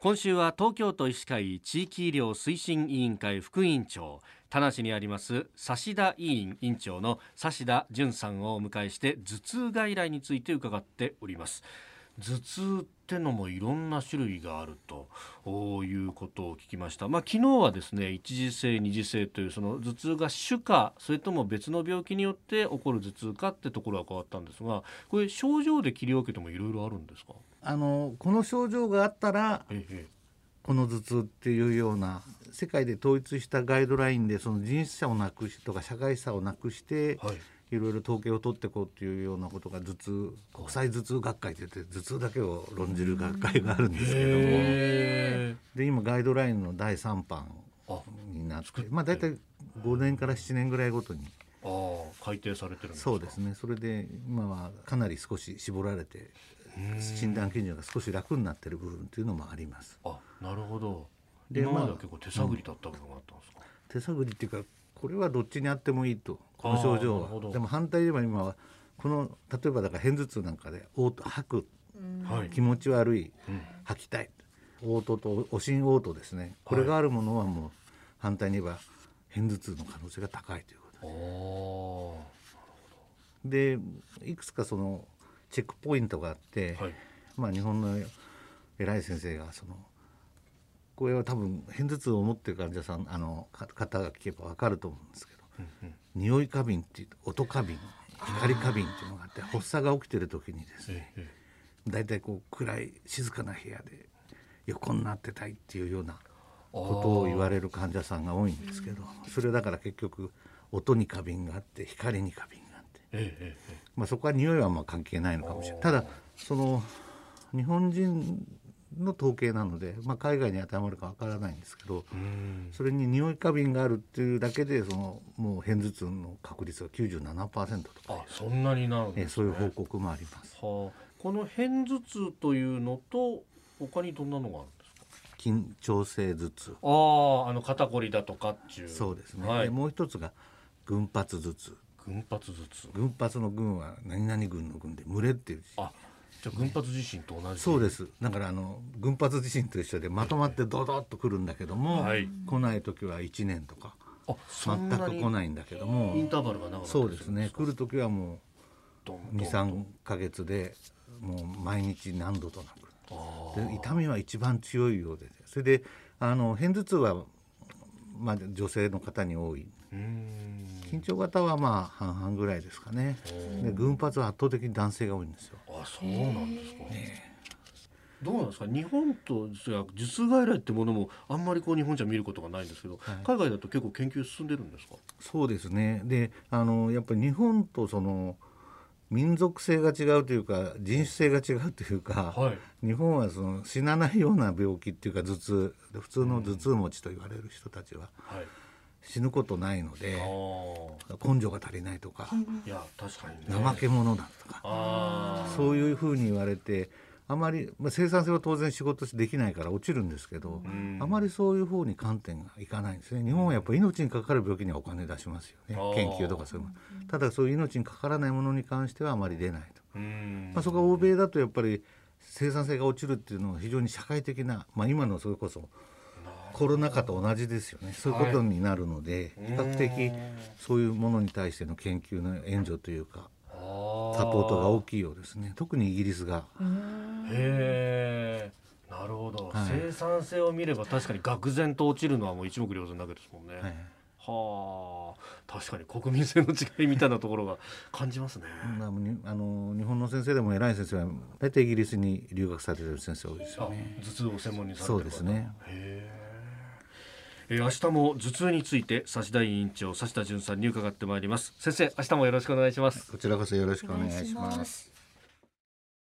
今週は東京都医師会地域医療推進委員会副委員長田無にあります指田委員委員長の指田淳さんをお迎えして頭痛外来について伺っております頭痛ってのもいろんな種類があるということを聞きました。まあ、昨日はですね一次性二次性というその頭痛が主かそれとも別の病気によって起こる頭痛かってところは変わったんですがこれ症状で切り分けてもいろいろあるんですか？あのこの症状があったら、ええ、この頭痛っていうような世界で統一したガイドラインでその人種差をなくしとか社会差をなくして、はい。いろいろ統計を取っていこうっていうようなことが頭痛国際頭痛学会って言って頭痛だけを論じる学会があるんですけども。で今ガイドラインの第3版になってまあ大体5年から7年ぐらいごとに。あ改定されてるそうですね。それで今はかなり少し絞られて診断基準が少し楽になってる部分っていうのもあります。あなるほど。で今までは結構手探りだった部分があったんですか、うん、手探りっていうかこれはどっちにあってもいいとこの症状は。でも反対では今はこの例えばだから片頭痛なんかで吐く、うん、気持ち悪い、うん、吐きたい嘔吐とおしん嘔吐ですね。これがあるものはもう反対に言えば片頭痛の可能性が高いということででいくつかそのチェックポイントがあって、はい、まあ日本の偉い先生がそのこれは多分片頭痛を持ってる患者さんあの方が聞けば分かると思うんですけど、うんうん、匂い過敏っていう音過敏光過敏っていうのがあって発作が起きてる時にですね大体こう暗い静かな部屋で横になってたいっていうようなことを言われる患者さんが多いんですけどそれだから結局音に過敏があって光に過敏があって、まあ、そこは匂いはまあ関係ないのかもしれない。ただその日本人の統計なので、まあ、海外に当てはまるかわからないんですけどそれに匂い過敏があるっていうだけでそのもう片頭痛の確率が97%とか。あそんなになるんです、ね、えそういう報告もあります。はあ、この片頭痛というのと他にどんなのがあるんですか？緊張性頭痛。あああの肩こりだとかっていう。そうですね、はい、もう一つが群発頭痛群発頭痛。群発の群は何々群の群で群れっていう字。あじゃ群発地震と同じ。そうです。だからあの群発地震と一緒でまとまってドドッとくるんだけども、はい、来ない時は1年とか全く来ないんだけどもインターバルが長そうですね。来る時はもう23か月でもう毎日何度となく。で痛みは一番強いようで。それであの片頭痛は、まあ、女性の方に多い。緊張型はまあ半々ぐらいですかね。で群発は圧倒的に男性が多いんですよ。あそうなんですか、ねどうなんですか。日本と頭痛外来ってものもあんまりこう日本じゃ見ることがないんですけど、はい、海外だと結構研究進んでるんですか？そうですね。であのやっぱり日本とその民族性が違うというか人種性が違うというか、はい、日本はその死なないような病気っていうか頭痛普通の頭痛持ちと言われる人たちは、はい。死ぬことないので根性が足りないとかいや確かに、ね、怠け者だとかそういうふうに言われてあまり、まあ、生産性は当然仕事できないから落ちるんですけどあまりそういう方に観点がいかないんですね。日本はやっぱり命にかかる病気にはお金出しますよね。研究とかそういうただそういう命にかからないものに関してはあまり出ないと、まあ、そこは欧米だとやっぱり生産性が落ちるっていうのは非常に社会的な、まあ、今のそれこそコロナ禍と同じですよね。そういうことになるので、比較的そういうものに対しての研究の援助というかサポートが大きいようですね特にイギリスが。へえなるほど、はい、生産性を見れば確かに愕然と落ちるのはもう一目瞭然だけですもんね。はいはあ確かに国民性の違いみたいなところが感じますね。あの日本の先生でも偉い先生は大体イギリスに留学されてる先生多いですよね。頭痛を専門にされてるそうですね。へえ。えー、明日も頭痛について指田委員長指田淳さんに伺ってまいります。先生明日もよろしくお願いします。こちらこそよろしくお願いします